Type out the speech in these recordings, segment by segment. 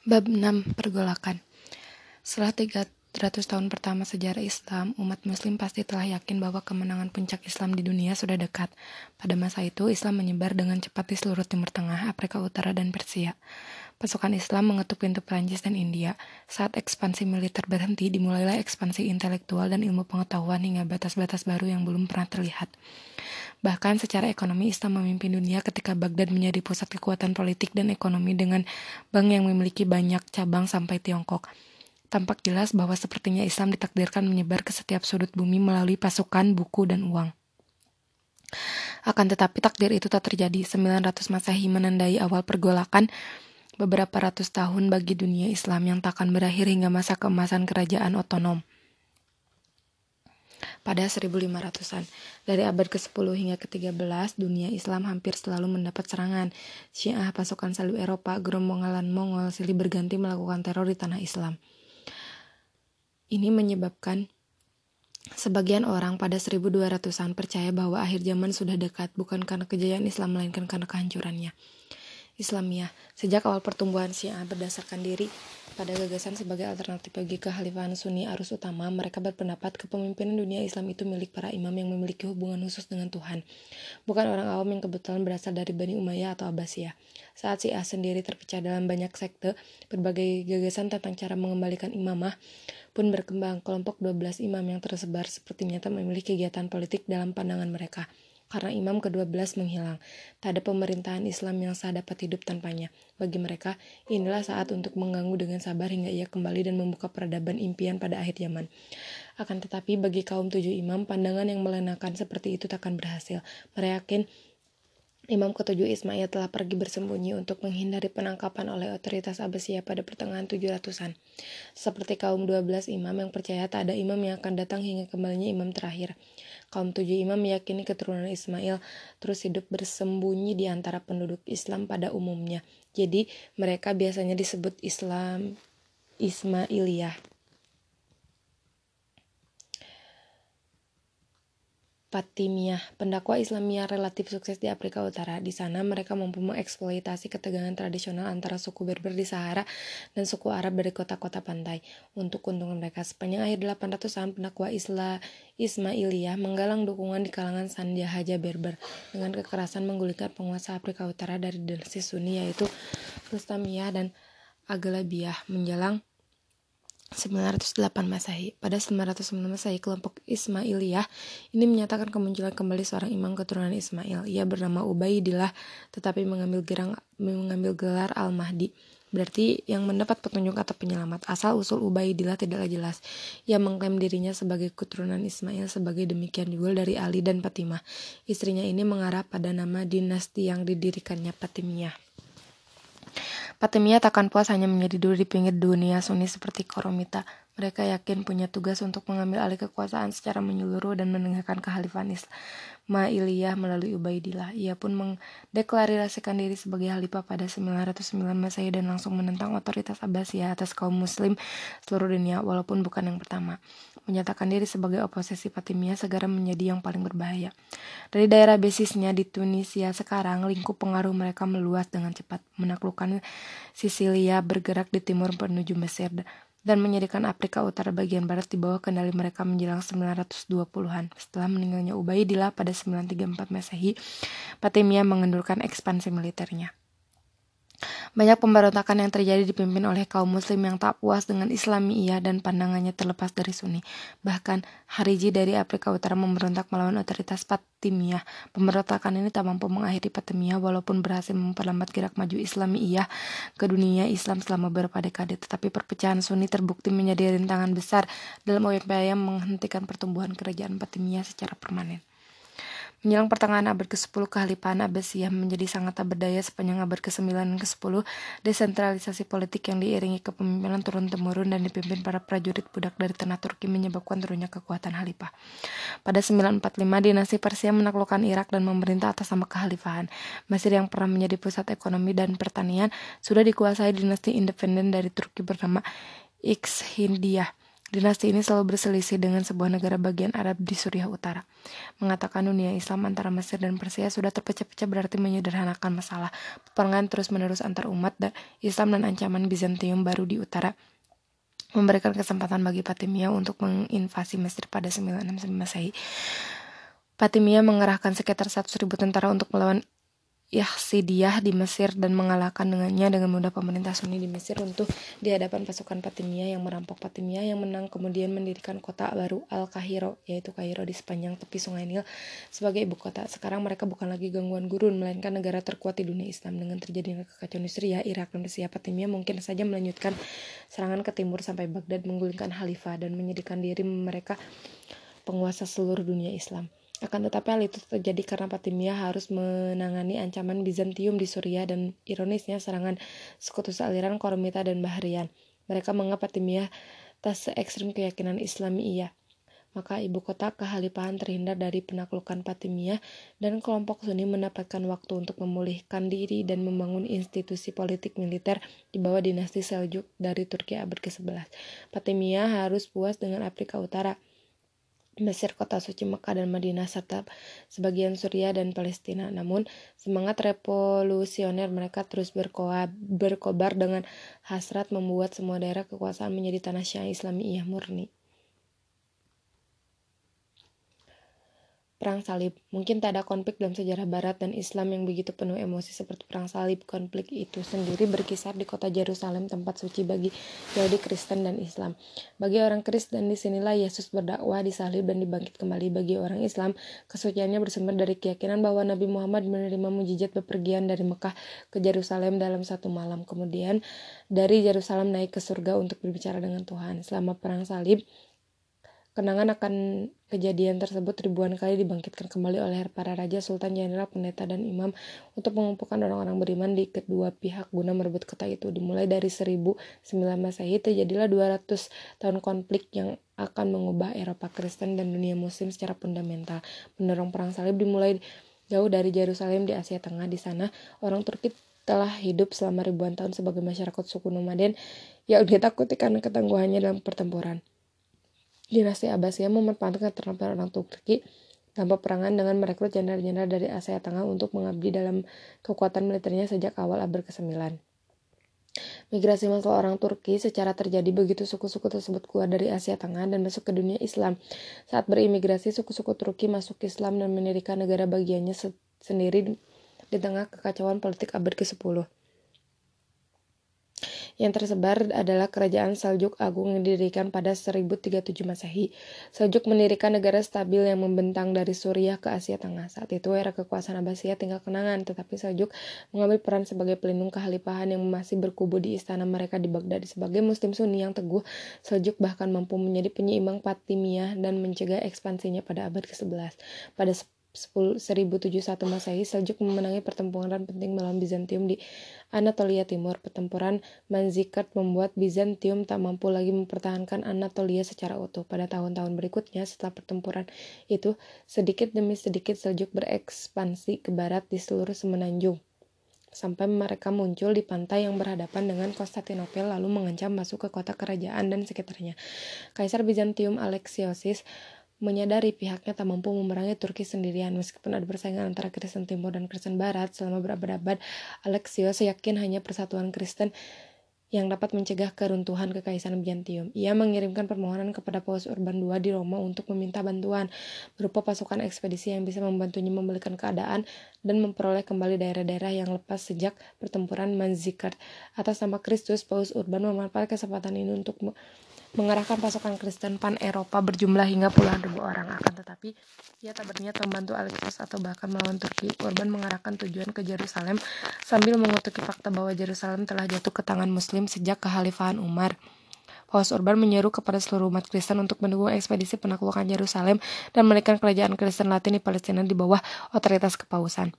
Bab 6 Pergolakan Setelah 300 tahun pertama sejarah Islam, umat muslim pasti telah yakin bahwa kemenangan puncak Islam di dunia sudah dekat. Pada masa itu, Islam menyebar dengan cepat di seluruh Timur Tengah, Afrika Utara, dan Persia. Pasukan Islam mengetuk pintu Perancis dan India. Saat ekspansi militer berhenti, dimulailah ekspansi intelektual dan ilmu pengetahuan hingga batas-batas baru yang belum pernah terlihat. Bahkan secara ekonomi Islam memimpin dunia ketika Baghdad menjadi pusat kekuatan politik dan ekonomi dengan bank yang memiliki banyak cabang sampai Tiongkok. Tampak jelas bahwa sepertinya Islam ditakdirkan menyebar ke setiap sudut bumi melalui pasukan, buku, dan uang. Akan tetapi takdir itu tak terjadi. 900 Masehi menandai awal pergolakan beberapa ratus tahun bagi dunia Islam yang tak akan berakhir hingga masa keemasan kerajaan otonom pada 1500-an. Dari abad ke-10 hingga ke-13, dunia Islam hampir selalu mendapat serangan. Syiah, pasukan salib Eropa, gerombolan Mongol silih berganti melakukan teror di tanah Islam. Ini menyebabkan Sebagian orang pada 1200-an percaya bahwa akhir zaman sudah dekat bukan karena kejayaan Islam melainkan karena kehancurannya. Islamiyah. Sejak awal pertumbuhan Syiah berdasarkan diri pada gagasan sebagai alternatif bagi kekhalifahan Sunni arus utama, mereka berpendapat kepemimpinan dunia Islam itu milik para imam yang memiliki hubungan khusus dengan Tuhan, bukan orang awam yang kebetulan berasal dari Bani Umayyah atau Abbasiyah. Saat Syiah sendiri terpecah dalam banyak sekte, berbagai gagasan tentang cara mengembalikan imamah pun berkembang. Kelompok 12 imam yang tersebar sepertinya tak memiliki kegiatan politik dalam pandangan mereka karena imam ke-12 menghilang. Tak ada pemerintahan Islam yang sah dapat hidup tanpanya. Bagi mereka, inilah saat untuk mengganggu dengan sabar hingga ia kembali dan membuka peradaban impian pada akhir zaman. Akan tetapi bagi kaum tujuh imam, pandangan yang melenakan seperti itu takkan berhasil. Mereka yakin Imam ketujuh Ismail telah pergi bersembunyi untuk menghindari penangkapan oleh otoritas Abbasiyah pada pertengahan 700-an. Seperti kaum 12 imam yang percaya tak ada imam yang akan datang hingga kembalinya imam terakhir. Kaum tujuh imam meyakini keturunan Ismail terus hidup bersembunyi di antara penduduk Islam pada umumnya. Jadi mereka biasanya disebut Islam Ismailiyah. Fatimiyah, pendakwa Islamiyah relatif sukses di Afrika Utara. Di sana mereka mampu mengeksploitasi ketegangan tradisional antara suku Berber di Sahara dan suku Arab dari kota-kota pantai. Untuk keuntungan mereka, sepanjang akhir 800-an pendakwa Isla Ismailiyah menggalang dukungan di kalangan Sandiahaja Berber dengan kekerasan menggulingkan penguasa Afrika Utara dari dinasti Sunni yaitu Rustamiyah dan Aglabiyah menjelang 908 Masehi. Pada 909 Masehi, kelompok Ismailiyah ini menyatakan kemunculan kembali seorang imam keturunan Ismail. Ia bernama Ubaidillah, tetapi mengambil, gerang, mengambil gelar Al-Mahdi. Berarti yang mendapat petunjuk atau penyelamat. Asal usul Ubaidillah tidaklah jelas. Ia mengklaim dirinya sebagai keturunan Ismail sebagai demikian juga dari Ali dan Fatimah. Istrinya ini mengarah pada nama dinasti yang didirikannya Fatimiyah. Fatimiyah takkan puas hanya menjadi dulu di pinggir dunia Sunni seperti Koromita. Mereka yakin punya tugas untuk mengambil alih kekuasaan secara menyeluruh dan menegakkan kehalifan Ismailiyah melalui Ubaidillah. Ia pun mendeklarasikan diri sebagai khalifah pada 909 Masehi dan langsung menentang otoritas Abbasiyah atas kaum muslim seluruh dunia walaupun bukan yang pertama. Menyatakan diri sebagai oposisi Fatimiyah segera menjadi yang paling berbahaya. Dari daerah basisnya di Tunisia sekarang, lingkup pengaruh mereka meluas dengan cepat, menaklukkan Sisilia bergerak di timur menuju Mesir dan menjadikan Afrika Utara bagian barat di bawah kendali mereka menjelang 920-an. Setelah meninggalnya Ubaidillah pada 934 Masehi, Fatimiyah mengendurkan ekspansi militernya. Banyak pemberontakan yang terjadi dipimpin oleh kaum muslim yang tak puas dengan Islamiyah dan pandangannya terlepas dari Sunni. Bahkan Hariji dari Afrika Utara memberontak melawan otoritas Fatimiyah. Pemberontakan ini tak mampu mengakhiri Fatimiyah walaupun berhasil memperlambat gerak maju Islamiyah ke dunia Islam selama beberapa dekade. Tetapi perpecahan Sunni terbukti menjadi rintangan besar dalam upaya menghentikan pertumbuhan kerajaan Fatimiyah secara permanen. Menjelang pertengahan abad ke-10, kehalifahan Abbasiyah menjadi sangat tak berdaya sepanjang abad ke-9 dan ke-10. Desentralisasi politik yang diiringi kepemimpinan turun-temurun dan dipimpin para prajurit budak dari tanah Turki menyebabkan turunnya kekuatan khalifah. Pada 945, dinasti Persia menaklukkan Irak dan memerintah atas nama kehalifahan. Mesir yang pernah menjadi pusat ekonomi dan pertanian sudah dikuasai dinasti independen dari Turki bernama X Hindiyah Dinasti ini selalu berselisih dengan sebuah negara bagian Arab di Suriah Utara. Mengatakan dunia Islam antara Mesir dan Persia sudah terpecah-pecah berarti menyederhanakan masalah. Peperangan terus-menerus antar umat dan Islam dan ancaman Bizantium baru di utara memberikan kesempatan bagi Fatimiyah untuk menginvasi Mesir pada 969 Masehi. Fatimiyah mengerahkan sekitar 100 ribu tentara untuk melawan Yahsidiyah di Mesir dan mengalahkan dengannya dengan mudah pemerintah Sunni di Mesir untuk di hadapan pasukan Fatimiyah yang merampok Fatimiyah yang menang kemudian mendirikan kota baru Al-Kahiro yaitu Kairo di sepanjang tepi Sungai Nil sebagai ibu kota. Sekarang mereka bukan lagi gangguan gurun melainkan negara terkuat di dunia Islam dengan terjadinya kekacauan di Syria, Irak dan Persia. Fatimiyah mungkin saja melanjutkan serangan ke timur sampai Baghdad menggulingkan khalifah dan menjadikan diri mereka penguasa seluruh dunia Islam. Akan tetapi hal itu terjadi karena Fatimiyah harus menangani ancaman Bizantium di Suriah dan ironisnya serangan sekutu sealiran Koromita dan Bahrian. Mereka menganggap Fatimiyah tak se ekstrim keyakinan Islami iya. Maka ibu kota kehalifahan terhindar dari penaklukan Fatimiyah dan kelompok Sunni mendapatkan waktu untuk memulihkan diri dan membangun institusi politik militer di bawah dinasti Seljuk dari Turki abad ke-11. Fatimiyah harus puas dengan Afrika Utara Mesir, kota suci Mekah dan Madinah, serta sebagian Suriah dan Palestina. Namun, semangat revolusioner mereka terus berkobar dengan hasrat membuat semua daerah kekuasaan menjadi tanah Syiah Islamiyah murni. Perang Salib. Mungkin tak ada konflik dalam sejarah Barat dan Islam yang begitu penuh emosi seperti Perang Salib. Konflik itu sendiri berkisar di kota Yerusalem, tempat suci bagi Yahudi, Kristen, dan Islam. Bagi orang Kristen, di sinilah Yesus berdakwah, disalib, dan dibangkit kembali. Bagi orang Islam, kesuciannya bersumber dari keyakinan bahwa Nabi Muhammad menerima mujizat bepergian dari Mekah ke Yerusalem dalam satu malam. Kemudian, dari Yerusalem naik ke surga untuk berbicara dengan Tuhan. Selama Perang Salib, Kenangan akan kejadian tersebut ribuan kali dibangkitkan kembali oleh para raja, sultan, jenderal, pendeta, dan imam untuk mengumpulkan orang-orang beriman di kedua pihak guna merebut kota itu. Dimulai dari 1009 Masehi, terjadilah 200 tahun konflik yang akan mengubah Eropa Kristen dan dunia muslim secara fundamental. Mendorong perang salib dimulai jauh dari Yerusalem di Asia Tengah. Di sana, orang Turki telah hidup selama ribuan tahun sebagai masyarakat suku nomaden yang ditakuti karena ketangguhannya dalam pertempuran. Dinasti Abbasiyah memanfaatkan keterampilan orang Turki tanpa perangan dengan merekrut jenderal-jenderal dari Asia Tengah untuk mengabdi dalam kekuatan militernya sejak awal abad ke-9. Migrasi masuk orang Turki secara terjadi begitu suku-suku tersebut keluar dari Asia Tengah dan masuk ke dunia Islam. Saat berimigrasi, suku-suku Turki masuk Islam dan mendirikan negara bagiannya sendiri di tengah kekacauan politik abad ke-10. Yang tersebar adalah kerajaan Saljuk Agung yang didirikan pada 1037 Masehi. Saljuk mendirikan negara stabil yang membentang dari Suriah ke Asia Tengah. Saat itu era kekuasaan Abbasiyah tinggal kenangan, tetapi Saljuk mengambil peran sebagai pelindung kehalifahan yang masih berkubu di istana mereka di Baghdad. Sebagai muslim sunni yang teguh, Saljuk bahkan mampu menjadi penyeimbang Fatimiyah dan mencegah ekspansinya pada abad ke-11. Pada 1071 Masehi, Seljuk memenangi pertempuran penting melawan Bizantium di Anatolia Timur. Pertempuran Manzikert membuat Bizantium tak mampu lagi mempertahankan Anatolia secara utuh. Pada tahun-tahun berikutnya, setelah pertempuran itu, sedikit demi sedikit Seljuk berekspansi ke barat di seluruh semenanjung sampai mereka muncul di pantai yang berhadapan dengan Konstantinopel lalu mengancam masuk ke kota kerajaan dan sekitarnya. Kaisar Bizantium Alexiosis menyadari pihaknya tak mampu memerangi Turki sendirian. Meskipun ada persaingan antara Kristen Timur dan Kristen Barat selama berabad-abad Alexios yakin hanya persatuan Kristen yang dapat mencegah keruntuhan kekaisaran Byzantium. Ia mengirimkan permohonan kepada Paus Urban II di Roma untuk meminta bantuan berupa pasukan ekspedisi yang bisa membantunya memulihkan keadaan dan memperoleh kembali daerah-daerah yang lepas sejak pertempuran Manzikert. Atas nama Kristus, Paus Urban memanfaatkan kesempatan ini untuk mengerahkan pasukan Kristen pan Eropa berjumlah hingga puluhan ribu orang. Akan tetapi, ia tak berniat membantu Alexios atau bahkan melawan Turki. Urban mengarahkan tujuan ke Yerusalem sambil mengutuki fakta bahwa Yerusalem telah jatuh ke tangan Muslim sejak kekhalifahan Umar. Paus Urban menyeru kepada seluruh umat Kristen untuk mendukung ekspedisi penaklukan Yerusalem dan menekan kerajaan Kristen Latin di Palestina di bawah otoritas kepausan.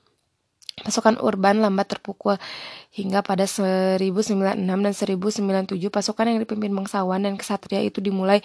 Pasukan urban lambat terpukul hingga pada 1096 dan 1097 pasukan yang dipimpin bangsawan dan kesatria itu dimulai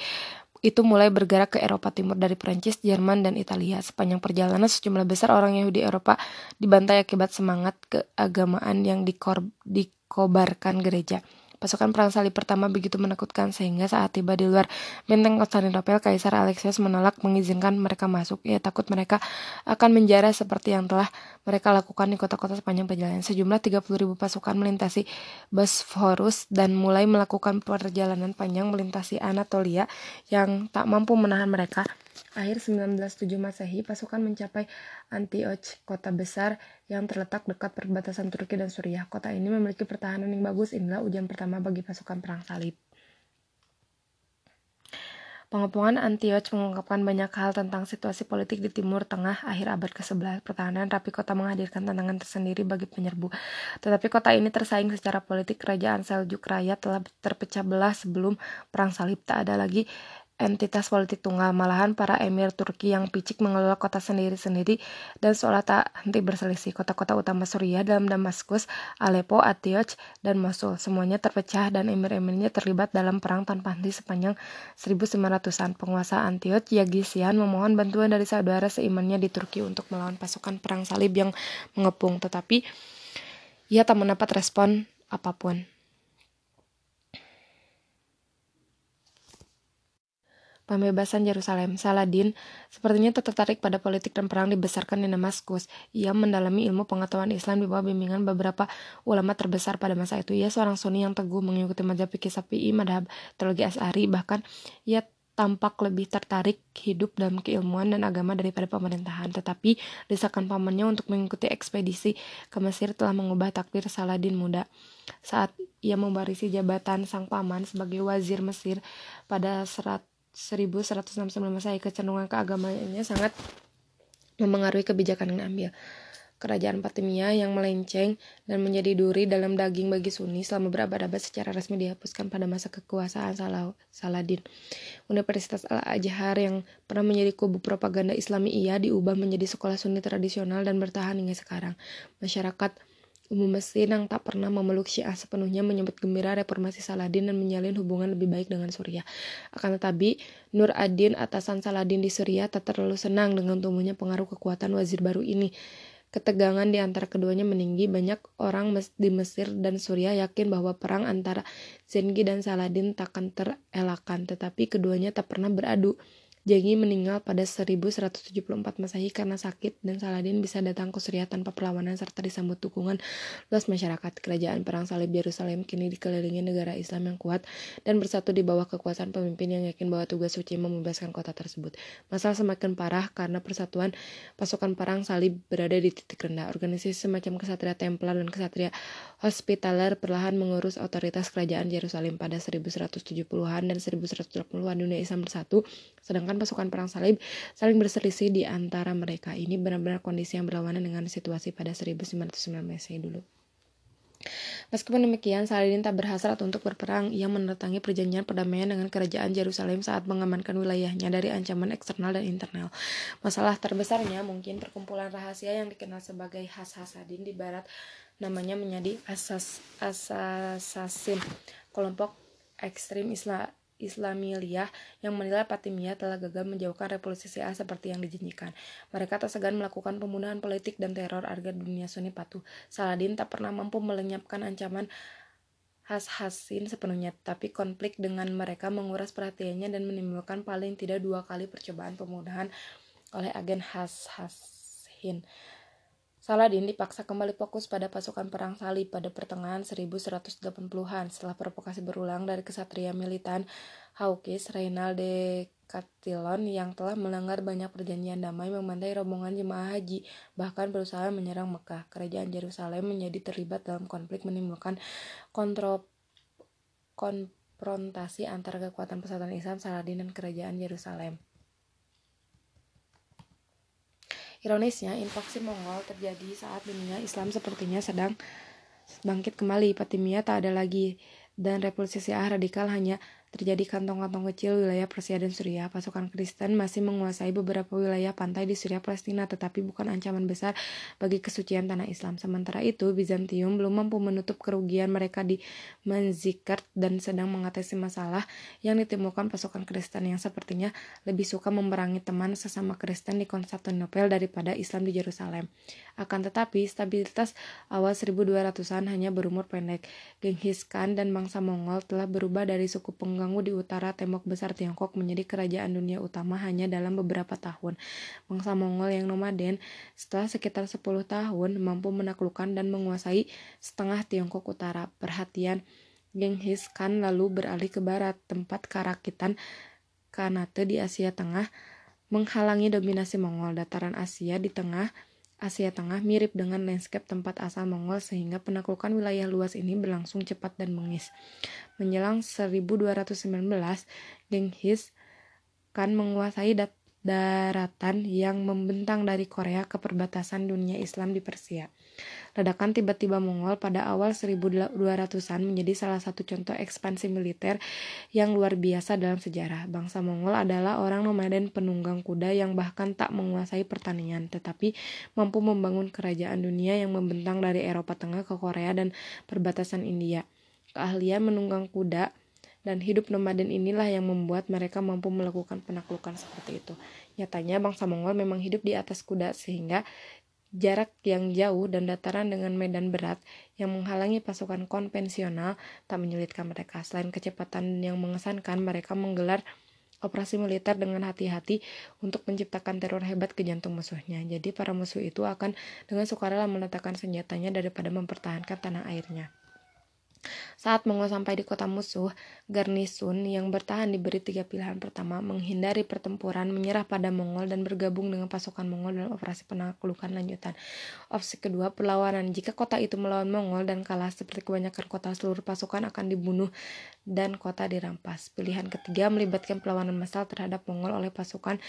itu mulai bergerak ke Eropa Timur dari Prancis, Jerman, dan Italia. Sepanjang perjalanan, sejumlah besar orang Yahudi Eropa dibantai akibat semangat keagamaan yang dikor dikobarkan gereja. Pasukan perang salib pertama begitu menakutkan sehingga saat tiba di luar benteng Konstantinopel, Kaisar Alexios menolak mengizinkan mereka masuk. Ia takut mereka akan menjara seperti yang telah mereka lakukan di kota-kota sepanjang perjalanan. Sejumlah 30.000 pasukan melintasi Bosphorus dan mulai melakukan perjalanan panjang melintasi Anatolia yang tak mampu menahan mereka. Akhir 1907 Masehi, pasukan mencapai Antioch, kota besar yang terletak dekat perbatasan Turki dan Suriah. Kota ini memiliki pertahanan yang bagus. Inilah ujian pertama bagi pasukan perang salib. Pengepungan Antioch mengungkapkan banyak hal tentang situasi politik di Timur Tengah akhir abad ke-11. Pertahanan rapi kota menghadirkan tantangan tersendiri bagi penyerbu. Tetapi kota ini tersaing secara politik. Kerajaan Seljuk Raya telah terpecah belah sebelum Perang Salib. Tak ada lagi entitas politik tunggal. Malahan para emir Turki yang picik mengelola kota sendiri-sendiri dan seolah tak henti berselisih. Kota-kota utama Suriah dalam Damaskus, Aleppo, Antioch, dan Mosul. Semuanya terpecah dan emir-emirnya terlibat dalam perang tanpa henti sepanjang 1900-an. Penguasa Antioch, Yagisian, memohon bantuan dari saudara seimannya di Turki untuk melawan pasukan perang salib yang mengepung. Tetapi ia tak mendapat respon apa pun. Pembebasan Yerusalem. Saladin sepertinya tertarik pada politik dan perang dibesarkan di Damaskus. Ia mendalami ilmu pengetahuan Islam di bawah bimbingan beberapa ulama terbesar pada masa itu. Ia seorang Sunni yang teguh mengikuti mazhab fikih madhab teologi As'ari, bahkan ia tampak lebih tertarik hidup dalam keilmuan dan agama daripada pemerintahan. Tetapi desakan pamannya untuk mengikuti ekspedisi ke Mesir telah mengubah takdir Saladin muda. Saat ia membarisi jabatan sang paman sebagai wazir Mesir pada serat 1169 Masehi kecenderungan keagamaannya sangat memengaruhi kebijakan yang diambil. Kerajaan Fatimiyah yang melenceng dan menjadi duri dalam daging bagi Sunni selama berabad-abad secara resmi dihapuskan pada masa kekuasaan Saladin. Universitas Al-Azhar yang pernah menjadi kubu propaganda Islami ia diubah menjadi sekolah Sunni tradisional dan bertahan hingga sekarang. Masyarakat Umum Mesir yang tak pernah memeluk Syiah sepenuhnya menyebut gembira reformasi Saladin dan menjalin hubungan lebih baik dengan Suriah. Akan tetapi, Nur Adin atasan Saladin di Suriah tak terlalu senang dengan tumbuhnya pengaruh kekuatan wazir baru ini. Ketegangan di antara keduanya meninggi. Banyak orang di Mesir dan Suriah yakin bahwa perang antara Zengi dan Saladin takkan terelakkan, tetapi keduanya tak pernah beradu. Jengi meninggal pada 1174 Masehi karena sakit dan Saladin bisa datang ke Suriah tanpa perlawanan serta disambut dukungan luas masyarakat. Kerajaan Perang Salib Yerusalem kini dikelilingi negara Islam yang kuat dan bersatu di bawah kekuasaan pemimpin yang yakin bahwa tugas suci membebaskan kota tersebut. Masalah semakin parah karena persatuan pasukan perang salib berada di titik rendah. Organisasi semacam kesatria Templar dan kesatria Hospitaler perlahan mengurus otoritas kerajaan Yerusalem pada 1170-an dan 1180-an dunia Islam bersatu, sedangkan pasukan perang salib saling berselisih di antara mereka. Ini benar-benar kondisi yang berlawanan dengan situasi pada 1909 Masehi dulu. Meskipun demikian, Saladin tak berhasrat untuk berperang. Ia meneretangi perjanjian perdamaian dengan kerajaan Yerusalem saat mengamankan wilayahnya dari ancaman eksternal dan internal. Masalah terbesarnya mungkin perkumpulan rahasia yang dikenal sebagai Has Hasadin di barat namanya menjadi Asas Asasin, kelompok ekstrim Islam Islamiyah yang menilai Fatimiyah telah gagal menjauhkan revolusi Syiah seperti yang dijanjikan. Mereka tak segan melakukan pembunuhan politik dan teror agar dunia Sunni patuh. Saladin tak pernah mampu melenyapkan ancaman Has-Hasin sepenuhnya, tapi konflik dengan mereka menguras perhatiannya dan menimbulkan paling tidak dua kali percobaan pembunuhan oleh agen Has-Hasin. Saladin dipaksa kembali fokus pada pasukan perang salib pada pertengahan 1180-an setelah provokasi berulang dari kesatria militan Haukis Reynal de Castillon yang telah melanggar banyak perjanjian damai memandai rombongan jemaah haji bahkan berusaha menyerang Mekah. Kerajaan Yerusalem menjadi terlibat dalam konflik menimbulkan kontro konfrontasi antara kekuatan persatuan Islam Saladin dan kerajaan Yerusalem. Ironisnya, invasi Mongol terjadi saat dunia Islam sepertinya sedang bangkit kembali. Fatimiyah tak ada lagi dan revolusi Syiah radikal hanya terjadi kantong-kantong kecil wilayah Persia dan Suriah. Pasukan Kristen masih menguasai beberapa wilayah pantai di Suriah Palestina, tetapi bukan ancaman besar bagi kesucian tanah Islam. Sementara itu, Bizantium belum mampu menutup kerugian mereka di Manzikert dan sedang mengatasi masalah yang ditimbulkan pasukan Kristen yang sepertinya lebih suka memerangi teman sesama Kristen di Konstantinopel daripada Islam di Yerusalem. Akan tetapi, stabilitas awal 1200-an hanya berumur pendek. Genghis Khan dan bangsa Mongol telah berubah dari suku pengganggu di utara tembok besar Tiongkok menjadi kerajaan dunia utama hanya dalam beberapa tahun. Bangsa Mongol yang nomaden setelah sekitar 10 tahun mampu menaklukkan dan menguasai setengah Tiongkok utara. Perhatian Genghis Khan lalu beralih ke barat, tempat karakitan Kanate di Asia Tengah menghalangi dominasi Mongol. Dataran Asia di tengah Asia Tengah mirip dengan landscape tempat asal Mongol sehingga penaklukan wilayah luas ini berlangsung cepat dan mengis. Menjelang 1219, Genghis Khan menguasai daratan yang membentang dari Korea ke perbatasan dunia Islam di Persia. Ledakan tiba-tiba Mongol pada awal 1200-an menjadi salah satu contoh ekspansi militer yang luar biasa dalam sejarah. Bangsa Mongol adalah orang nomaden penunggang kuda yang bahkan tak menguasai pertanian, tetapi mampu membangun kerajaan dunia yang membentang dari Eropa Tengah ke Korea dan perbatasan India. Keahlian menunggang kuda dan hidup nomaden inilah yang membuat mereka mampu melakukan penaklukan seperti itu. Nyatanya bangsa Mongol memang hidup di atas kuda sehingga jarak yang jauh dan dataran dengan medan berat yang menghalangi pasukan konvensional tak menyulitkan mereka. Selain kecepatan yang mengesankan, mereka menggelar operasi militer dengan hati-hati untuk menciptakan teror hebat ke jantung musuhnya. Jadi para musuh itu akan dengan sukarela meletakkan senjatanya daripada mempertahankan tanah airnya. Saat Mongol sampai di kota musuh, garnisun yang bertahan diberi tiga pilihan. Pertama, menghindari pertempuran, menyerah pada Mongol dan bergabung dengan pasukan Mongol dalam operasi penaklukan lanjutan. Opsi kedua, perlawanan. Jika kota itu melawan Mongol dan kalah seperti kebanyakan kota, seluruh pasukan akan dibunuh dan kota dirampas. Pilihan ketiga, melibatkan perlawanan massal terhadap Mongol oleh pasukan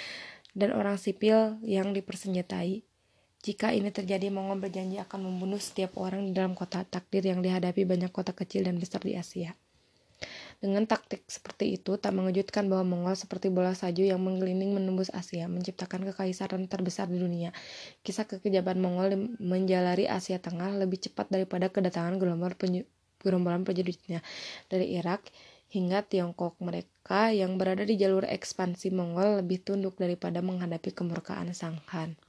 dan orang sipil yang dipersenjatai jika ini terjadi, Mongol berjanji akan membunuh setiap orang di dalam kota takdir yang dihadapi banyak kota kecil dan besar di Asia. Dengan taktik seperti itu, tak mengejutkan bahwa Mongol seperti bola salju yang menggelinding menembus Asia, menciptakan kekaisaran terbesar di dunia. Kisah kekejaban Mongol menjalari Asia Tengah lebih cepat daripada kedatangan gerombolan prajuritnya dari Irak hingga Tiongkok. Mereka yang berada di jalur ekspansi Mongol lebih tunduk daripada menghadapi kemurkaan Sang Khan.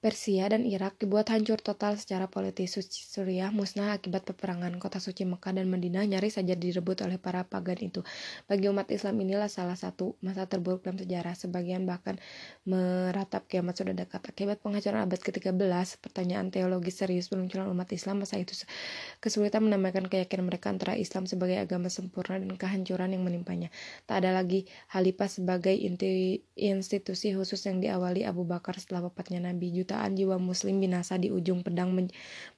Persia dan Irak dibuat hancur total secara politis. Suriah musnah akibat peperangan. Kota suci Mekah dan Madinah nyaris saja direbut oleh para pagan itu. Bagi umat Islam inilah salah satu masa terburuk dalam sejarah. Sebagian bahkan meratap kiamat sudah dekat. Akibat penghancuran abad ke-13, pertanyaan teologis serius bermunculan umat Islam masa itu kesulitan menambahkan keyakinan mereka antara Islam sebagai agama sempurna dan kehancuran yang menimpanya. Tak ada lagi Halifah sebagai institusi khusus yang diawali Abu Bakar setelah wafatnya Nabi jutaan jiwa muslim binasa di ujung pedang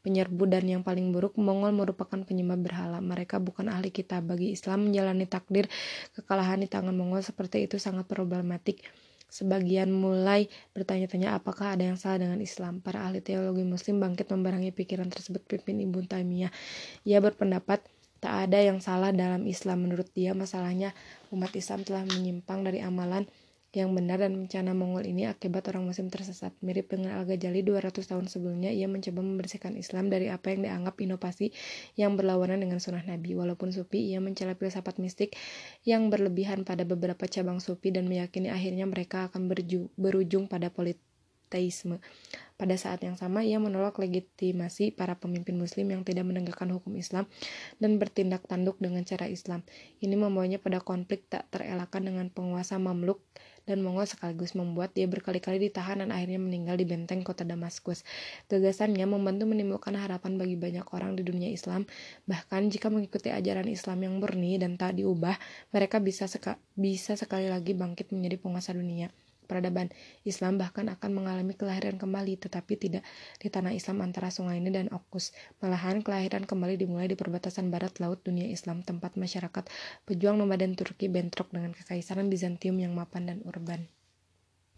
penyerbu dan yang paling buruk Mongol merupakan penyembah berhala mereka bukan ahli kitab bagi Islam menjalani takdir kekalahan di tangan Mongol seperti itu sangat problematik Sebagian mulai bertanya-tanya apakah ada yang salah dengan Islam. Para ahli teologi muslim bangkit membarangi pikiran tersebut pimpin Ibn Taimiyah. Ia berpendapat tak ada yang salah dalam Islam. Menurut dia masalahnya umat Islam telah menyimpang dari amalan yang benar dan bencana Mongol ini akibat orang muslim tersesat. Mirip dengan Al-Ghazali 200 tahun sebelumnya, ia mencoba membersihkan Islam dari apa yang dianggap inovasi yang berlawanan dengan sunnah Nabi. Walaupun sufi, ia mencela filsafat mistik yang berlebihan pada beberapa cabang sufi dan meyakini akhirnya mereka akan berujung pada politeisme. Pada saat yang sama, ia menolak legitimasi para pemimpin muslim yang tidak menegakkan hukum Islam dan bertindak tanduk dengan cara Islam. Ini membawanya pada konflik tak terelakkan dengan penguasa Mamluk dan Mongol sekaligus membuat dia berkali-kali ditahan dan akhirnya meninggal di benteng kota Damaskus. Gagasannya membantu menimbulkan harapan bagi banyak orang di dunia Islam, bahkan jika mengikuti ajaran Islam yang murni dan tak diubah, mereka bisa, seka bisa sekali lagi bangkit menjadi penguasa dunia peradaban Islam bahkan akan mengalami kelahiran kembali tetapi tidak di tanah Islam antara sungai ini dan Okus. Malahan kelahiran kembali dimulai di perbatasan barat laut dunia Islam tempat masyarakat pejuang nomaden Turki bentrok dengan kekaisaran Bizantium yang mapan dan urban.